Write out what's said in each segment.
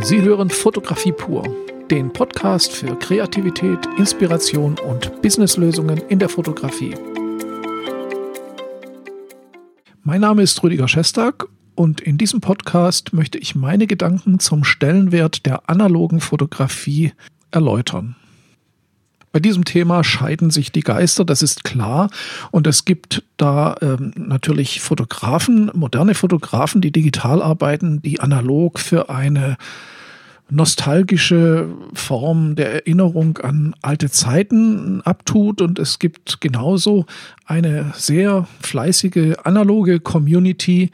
Sie hören Fotografie pur, den Podcast für Kreativität, Inspiration und Businesslösungen in der Fotografie. Mein Name ist Rüdiger Schestag und in diesem Podcast möchte ich meine Gedanken zum Stellenwert der analogen Fotografie erläutern. Bei diesem Thema scheiden sich die Geister, das ist klar. Und es gibt da ähm, natürlich Fotografen, moderne Fotografen, die digital arbeiten, die analog für eine nostalgische Form der Erinnerung an alte Zeiten abtut. Und es gibt genauso eine sehr fleißige analoge Community,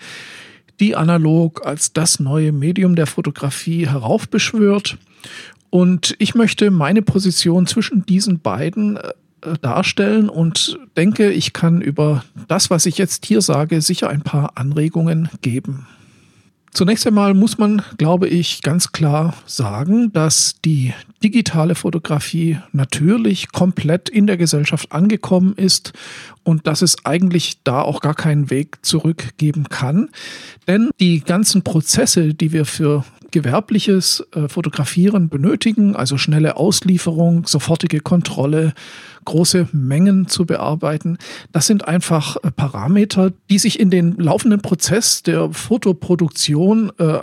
die analog als das neue Medium der Fotografie heraufbeschwört und ich möchte meine Position zwischen diesen beiden äh, darstellen und denke, ich kann über das, was ich jetzt hier sage, sicher ein paar Anregungen geben. Zunächst einmal muss man, glaube ich, ganz klar sagen, dass die digitale Fotografie natürlich komplett in der Gesellschaft angekommen ist und dass es eigentlich da auch gar keinen Weg zurückgeben kann. Denn die ganzen Prozesse, die wir für gewerbliches äh, Fotografieren benötigen, also schnelle Auslieferung, sofortige Kontrolle, große Mengen zu bearbeiten. Das sind einfach äh, Parameter, die sich in den laufenden Prozess der Fotoproduktion äh,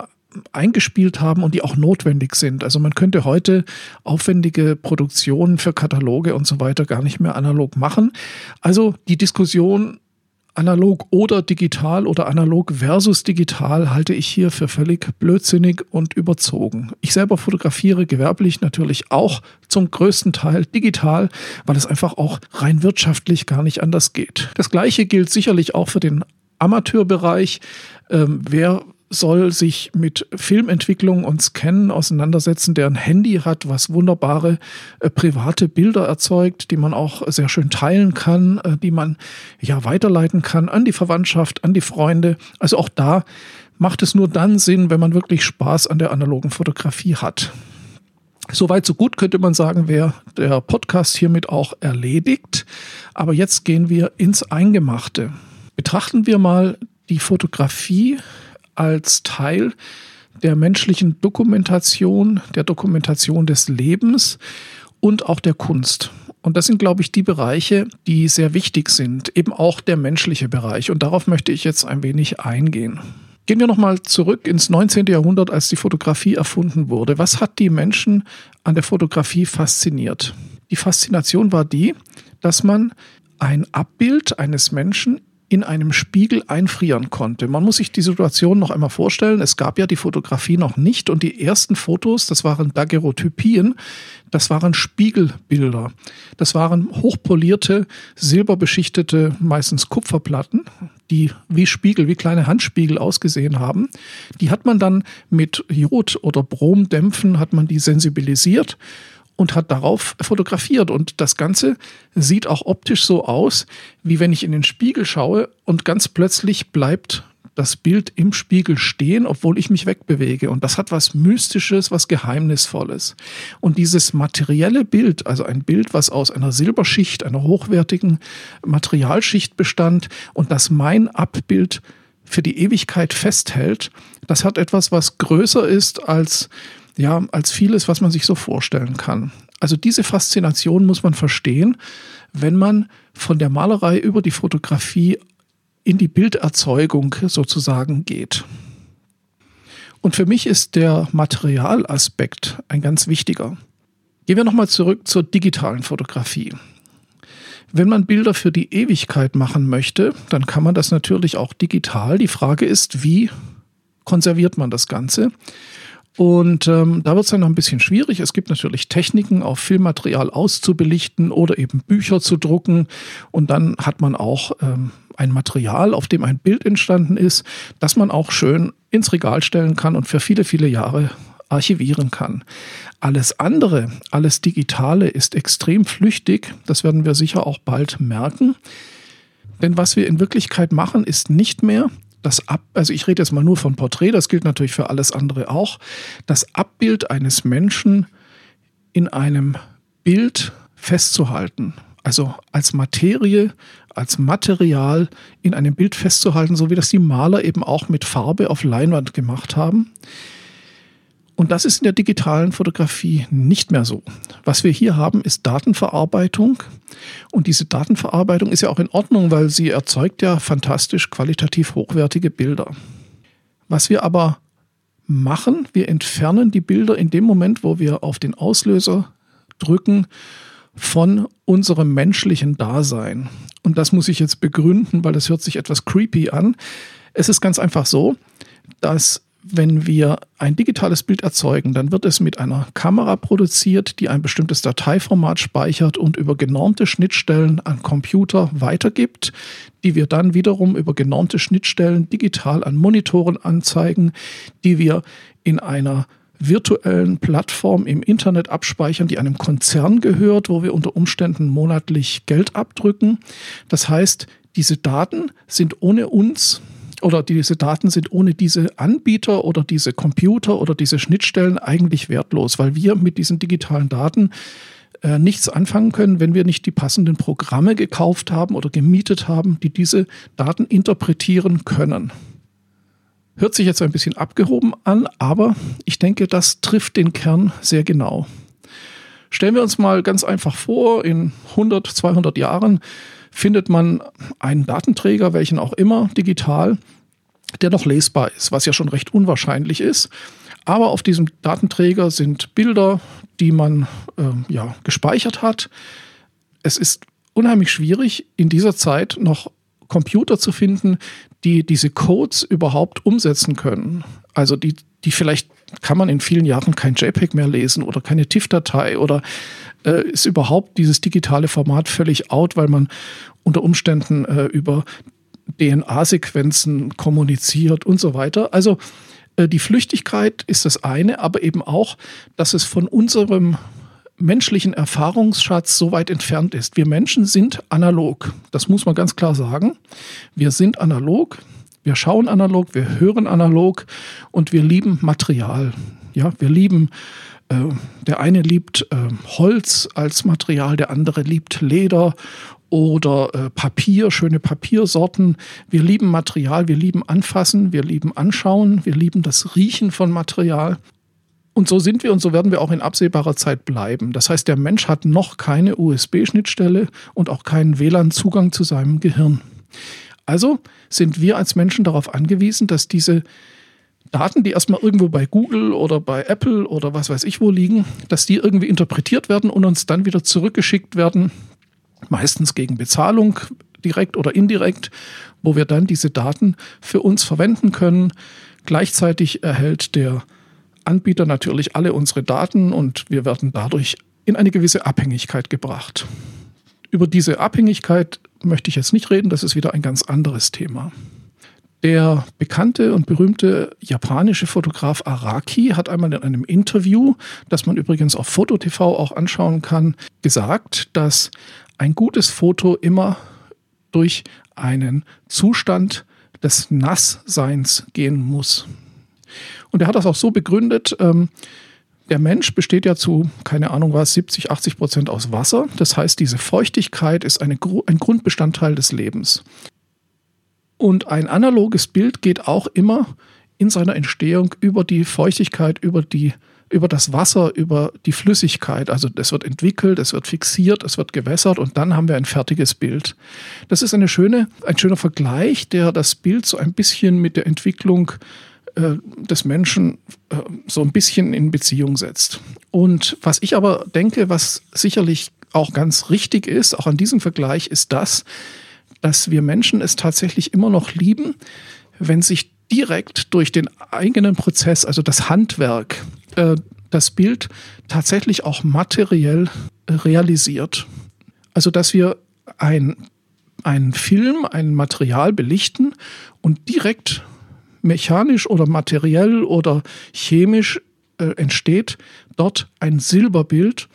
eingespielt haben und die auch notwendig sind. Also man könnte heute aufwendige Produktionen für Kataloge und so weiter gar nicht mehr analog machen. Also die Diskussion analog oder digital oder analog versus digital halte ich hier für völlig blödsinnig und überzogen. Ich selber fotografiere gewerblich natürlich auch zum größten Teil digital, weil es einfach auch rein wirtschaftlich gar nicht anders geht. Das gleiche gilt sicherlich auch für den Amateurbereich. Ähm, wer soll sich mit Filmentwicklung und Scannen auseinandersetzen, der ein Handy hat, was wunderbare äh, private Bilder erzeugt, die man auch sehr schön teilen kann, äh, die man ja weiterleiten kann an die Verwandtschaft, an die Freunde. Also auch da macht es nur dann Sinn, wenn man wirklich Spaß an der analogen Fotografie hat. Soweit so gut könnte man sagen, wäre der Podcast hiermit auch erledigt. Aber jetzt gehen wir ins Eingemachte. Betrachten wir mal die Fotografie als Teil der menschlichen Dokumentation, der Dokumentation des Lebens und auch der Kunst. Und das sind, glaube ich, die Bereiche, die sehr wichtig sind, eben auch der menschliche Bereich. Und darauf möchte ich jetzt ein wenig eingehen. Gehen wir nochmal zurück ins 19. Jahrhundert, als die Fotografie erfunden wurde. Was hat die Menschen an der Fotografie fasziniert? Die Faszination war die, dass man ein Abbild eines Menschen in einem Spiegel einfrieren konnte. Man muss sich die Situation noch einmal vorstellen. Es gab ja die Fotografie noch nicht und die ersten Fotos, das waren Daguerreotypien, das waren Spiegelbilder. Das waren hochpolierte, silberbeschichtete, meistens Kupferplatten, die wie Spiegel, wie kleine Handspiegel ausgesehen haben. Die hat man dann mit Jod- oder Bromdämpfen, hat man die sensibilisiert und hat darauf fotografiert. Und das Ganze sieht auch optisch so aus, wie wenn ich in den Spiegel schaue und ganz plötzlich bleibt das Bild im Spiegel stehen, obwohl ich mich wegbewege. Und das hat was Mystisches, was Geheimnisvolles. Und dieses materielle Bild, also ein Bild, was aus einer Silberschicht, einer hochwertigen Materialschicht bestand und das mein Abbild für die Ewigkeit festhält, das hat etwas, was größer ist als ja, als vieles, was man sich so vorstellen kann. Also diese Faszination muss man verstehen, wenn man von der Malerei über die Fotografie in die Bilderzeugung sozusagen geht. Und für mich ist der Materialaspekt ein ganz wichtiger. Gehen wir nochmal zurück zur digitalen Fotografie. Wenn man Bilder für die Ewigkeit machen möchte, dann kann man das natürlich auch digital. Die Frage ist, wie konserviert man das Ganze? Und ähm, da wird es dann noch ein bisschen schwierig. Es gibt natürlich Techniken, auch Filmmaterial auszubelichten oder eben Bücher zu drucken. Und dann hat man auch ähm, ein Material, auf dem ein Bild entstanden ist, das man auch schön ins Regal stellen kann und für viele, viele Jahre archivieren kann. Alles andere, alles Digitale ist extrem flüchtig. Das werden wir sicher auch bald merken. Denn was wir in Wirklichkeit machen, ist nicht mehr das Ab, also ich rede jetzt mal nur von Porträt, das gilt natürlich für alles andere auch, das Abbild eines Menschen in einem Bild festzuhalten. Also als Materie, als Material in einem Bild festzuhalten, so wie das die Maler eben auch mit Farbe auf Leinwand gemacht haben. Und das ist in der digitalen Fotografie nicht mehr so. Was wir hier haben, ist Datenverarbeitung. Und diese Datenverarbeitung ist ja auch in Ordnung, weil sie erzeugt ja fantastisch qualitativ hochwertige Bilder. Was wir aber machen, wir entfernen die Bilder in dem Moment, wo wir auf den Auslöser drücken von unserem menschlichen Dasein. Und das muss ich jetzt begründen, weil das hört sich etwas creepy an. Es ist ganz einfach so, dass wenn wir ein digitales Bild erzeugen, dann wird es mit einer Kamera produziert, die ein bestimmtes Dateiformat speichert und über genormte Schnittstellen an Computer weitergibt, die wir dann wiederum über genormte Schnittstellen digital an Monitoren anzeigen, die wir in einer virtuellen Plattform im Internet abspeichern, die einem Konzern gehört, wo wir unter Umständen monatlich Geld abdrücken. Das heißt, diese Daten sind ohne uns oder diese Daten sind ohne diese Anbieter oder diese Computer oder diese Schnittstellen eigentlich wertlos, weil wir mit diesen digitalen Daten äh, nichts anfangen können, wenn wir nicht die passenden Programme gekauft haben oder gemietet haben, die diese Daten interpretieren können. Hört sich jetzt ein bisschen abgehoben an, aber ich denke, das trifft den Kern sehr genau. Stellen wir uns mal ganz einfach vor, in 100, 200 Jahren findet man einen Datenträger, welchen auch immer, digital, der noch lesbar ist, was ja schon recht unwahrscheinlich ist. Aber auf diesem Datenträger sind Bilder, die man äh, ja, gespeichert hat. Es ist unheimlich schwierig, in dieser Zeit noch Computer zu finden, die diese Codes überhaupt umsetzen können. Also die, die vielleicht kann man in vielen Jahren kein JPEG mehr lesen oder keine TIFF-Datei oder äh, ist überhaupt dieses digitale Format völlig out, weil man unter Umständen äh, über DNA-Sequenzen kommuniziert und so weiter. Also äh, die Flüchtigkeit ist das eine, aber eben auch, dass es von unserem menschlichen Erfahrungsschatz so weit entfernt ist. Wir Menschen sind analog. Das muss man ganz klar sagen. Wir sind analog. Wir schauen analog, wir hören analog und wir lieben Material. Ja, wir lieben äh, der eine liebt äh, Holz als Material, der andere liebt Leder oder äh, Papier, schöne Papiersorten. Wir lieben Material, wir lieben Anfassen, wir lieben Anschauen, wir lieben das Riechen von Material. Und so sind wir und so werden wir auch in absehbarer Zeit bleiben. Das heißt, der Mensch hat noch keine USB-Schnittstelle und auch keinen WLAN-Zugang zu seinem Gehirn. Also sind wir als Menschen darauf angewiesen, dass diese Daten, die erstmal irgendwo bei Google oder bei Apple oder was weiß ich wo liegen, dass die irgendwie interpretiert werden und uns dann wieder zurückgeschickt werden, meistens gegen Bezahlung, direkt oder indirekt, wo wir dann diese Daten für uns verwenden können. Gleichzeitig erhält der Anbieter natürlich alle unsere Daten und wir werden dadurch in eine gewisse Abhängigkeit gebracht. Über diese Abhängigkeit möchte ich jetzt nicht reden, das ist wieder ein ganz anderes Thema. Der bekannte und berühmte japanische Fotograf Araki hat einmal in einem Interview, das man übrigens auf FotoTV auch anschauen kann, gesagt, dass ein gutes Foto immer durch einen Zustand des Nassseins gehen muss. Und er hat das auch so begründet, ähm, der Mensch besteht ja zu, keine Ahnung was, 70, 80 Prozent aus Wasser. Das heißt, diese Feuchtigkeit ist eine, ein Grundbestandteil des Lebens. Und ein analoges Bild geht auch immer in seiner Entstehung über die Feuchtigkeit, über die über das Wasser, über die Flüssigkeit. Also es wird entwickelt, es wird fixiert, es wird gewässert und dann haben wir ein fertiges Bild. Das ist eine schöne, ein schöner Vergleich, der das Bild so ein bisschen mit der Entwicklung äh, des Menschen äh, so ein bisschen in Beziehung setzt. Und was ich aber denke, was sicherlich auch ganz richtig ist, auch an diesem Vergleich, ist das, dass wir Menschen es tatsächlich immer noch lieben, wenn sich direkt durch den eigenen Prozess, also das Handwerk, äh, das Bild tatsächlich auch materiell realisiert. Also dass wir ein, einen Film, ein Material belichten und direkt mechanisch oder materiell oder chemisch äh, entsteht dort ein Silberbild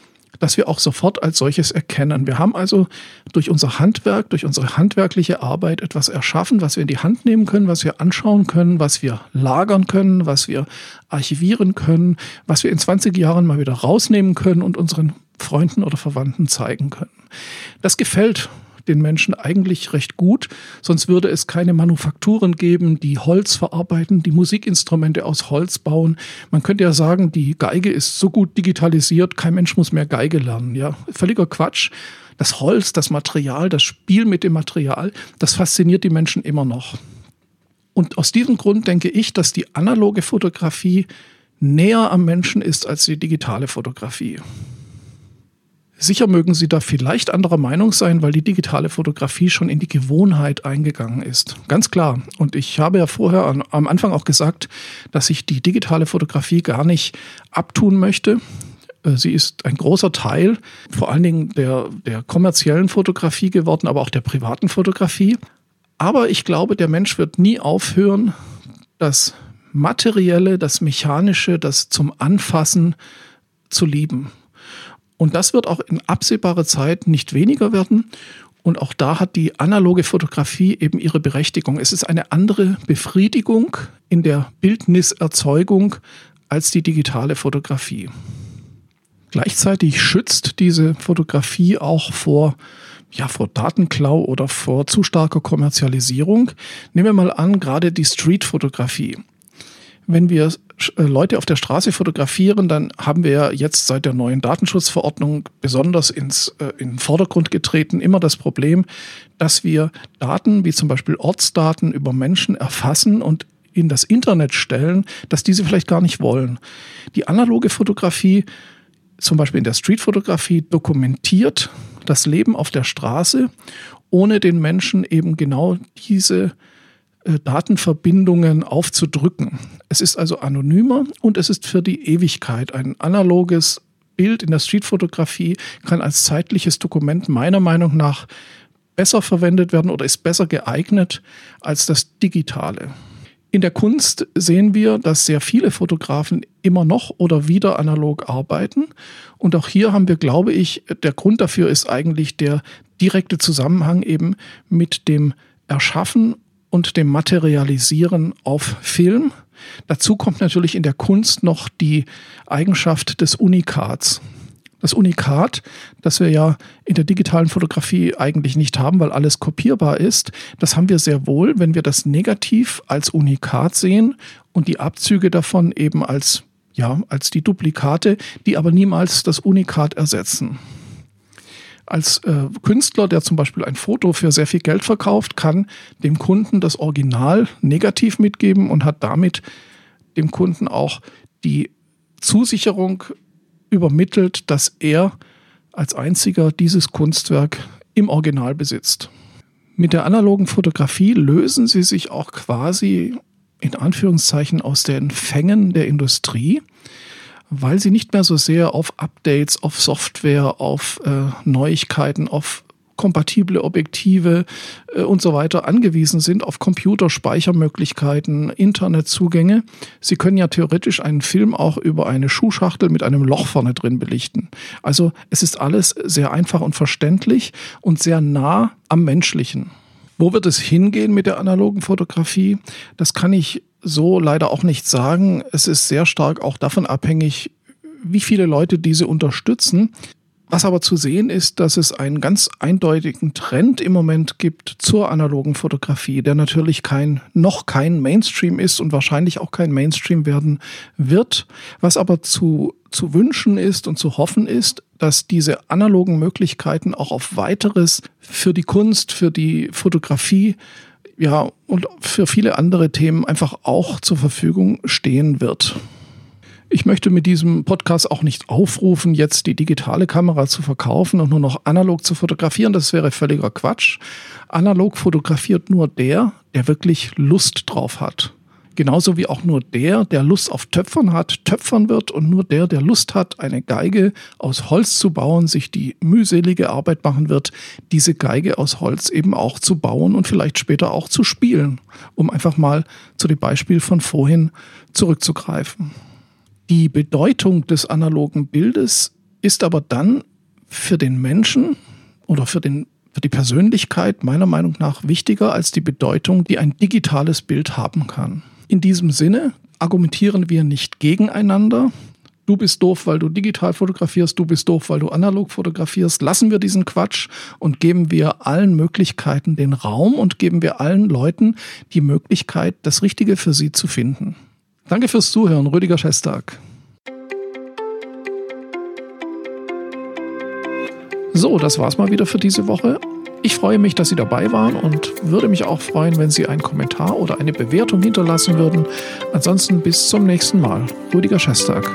das wir auch sofort als solches erkennen. Wir haben also durch unser Handwerk, durch unsere handwerkliche Arbeit etwas erschaffen, was wir in die Hand nehmen können, was wir anschauen können, was wir lagern können, was wir archivieren können, was wir in 20 Jahren mal wieder rausnehmen können und unseren Freunden oder Verwandten zeigen können. Das gefällt den Menschen eigentlich recht gut. Sonst würde es keine Manufakturen geben, die Holz verarbeiten, die Musikinstrumente aus Holz bauen. Man könnte ja sagen, die Geige ist so gut digitalisiert, kein Mensch muss mehr Geige lernen. Ja, völliger Quatsch. Das Holz, das Material, das Spiel mit dem Material, das fasziniert die Menschen immer noch. Und aus diesem Grund denke ich, dass die analoge Fotografie näher am Menschen ist als die digitale Fotografie. Sicher mögen Sie da vielleicht anderer Meinung sein, weil die digitale Fotografie schon in die Gewohnheit eingegangen ist. Ganz klar. Und ich habe ja vorher an, am Anfang auch gesagt, dass ich die digitale Fotografie gar nicht abtun möchte. Äh, sie ist ein großer Teil, vor allen Dingen der, der kommerziellen Fotografie geworden, aber auch der privaten Fotografie. Aber ich glaube, der Mensch wird nie aufhören, das Materielle, das Mechanische, das zum Anfassen zu lieben. Und das wird auch in absehbarer Zeit nicht weniger werden. Und auch da hat die analoge Fotografie eben ihre Berechtigung. Es ist eine andere Befriedigung in der Bildniserzeugung als die digitale Fotografie. Gleichzeitig schützt diese Fotografie auch vor ja, vor Datenklau oder vor zu starker Kommerzialisierung. Nehmen wir mal an, gerade die Streetfotografie wenn wir äh, Leute auf der Straße fotografieren, dann haben wir jetzt seit der neuen Datenschutzverordnung besonders ins, äh, in den Vordergrund getreten immer das Problem, dass wir Daten wie zum Beispiel Ortsdaten über Menschen erfassen und in das Internet stellen, dass diese vielleicht gar nicht wollen. Die analoge Fotografie, zum Beispiel in der Streetfotografie, dokumentiert das Leben auf der Straße, ohne den Menschen eben genau diese Datenverbindungen aufzudrücken. Es ist also anonymer und es ist für die Ewigkeit ein analoges Bild in der Streetfotografie kann als zeitliches Dokument meiner Meinung nach besser verwendet werden oder ist besser geeignet als das digitale. In der Kunst sehen wir, dass sehr viele Fotografen immer noch oder wieder analog arbeiten. Und auch hier haben wir, glaube ich, der Grund dafür ist eigentlich der direkte Zusammenhang eben mit dem Erschaffen und dem Materialisieren auf Film. Dazu kommt natürlich in der Kunst noch die Eigenschaft des Unikats. Das Unikat, das wir ja in der digitalen Fotografie eigentlich nicht haben, weil alles kopierbar ist, das haben wir sehr wohl, wenn wir das Negativ als Unikat sehen und die Abzüge davon eben als, ja, als die Duplikate, die aber niemals das Unikat ersetzen als äh, Künstler, der zum Beispiel ein Foto für sehr viel Geld verkauft, kann dem Kunden das Original negativ mitgeben und hat damit dem Kunden auch die Zusicherung übermittelt, dass er als einziger dieses Kunstwerk im Original besitzt. Mit der analogen Fotografie lösen sie sich auch quasi in Anführungszeichen aus den Fängen der Industrie weil sie nicht mehr so sehr auf Updates, auf Software, auf äh, Neuigkeiten, auf kompatible Objektive äh, und so weiter angewiesen sind, auf Computerspeichermöglichkeiten, Internetzugänge. Sie können ja theoretisch einen Film auch über eine Schuhschachtel mit einem Loch vorne drin belichten. Also es ist alles sehr einfach und verständlich und sehr nah am Menschlichen. Wo wird es hingehen mit der analogen Fotografie? Das kann ich so leider auch nicht sagen. Es ist sehr stark auch davon abhängig, wie viele Leute diese unterstützen. Was aber zu sehen ist, dass es einen ganz eindeutigen Trend im Moment gibt zur analogen Fotografie, der natürlich kein, noch kein Mainstream ist und wahrscheinlich auch kein Mainstream werden wird. Was aber zu, zu wünschen ist und zu hoffen ist, dass diese analogen Möglichkeiten auch auf weiteres für die Kunst, für die Fotografie ja, und für viele andere Themen einfach auch zur Verfügung stehen wird. Ich möchte mit diesem Podcast auch nicht aufrufen, jetzt die digitale Kamera zu verkaufen und nur noch analog zu fotografieren. Das wäre völliger Quatsch. Analog fotografiert nur der, der wirklich Lust drauf hat. Genauso wie auch nur der, der Lust auf Töpfern hat, töpfern wird und nur der, der Lust hat, eine Geige aus Holz zu bauen, sich die mühselige Arbeit machen wird, diese Geige aus Holz eben auch zu bauen und vielleicht später auch zu spielen, um einfach mal zu dem Beispiel von vorhin zurückzugreifen. Die Bedeutung des analogen Bildes ist aber dann für den Menschen oder für den für die Persönlichkeit meiner Meinung nach wichtiger als die Bedeutung, die ein digitales Bild haben kann. In diesem Sinne argumentieren wir nicht gegeneinander. du bist doof, weil du digital fotografierst, du bist doof, weil du analog fotografierst. Lassen wir diesen Quatsch und geben wir allen Möglichkeiten den Raum und geben wir allen Leuten die Möglichkeit, das Richtige für sie zu finden. Danke fürs Zuhören, Rüdiger Schestag. So, das war's mal wieder für diese Woche. Ich freue mich, dass Sie dabei waren und würde mich auch freuen, wenn Sie einen Kommentar oder eine Bewertung hinterlassen würden. Ansonsten bis zum nächsten Mal. Rüdiger Schestag.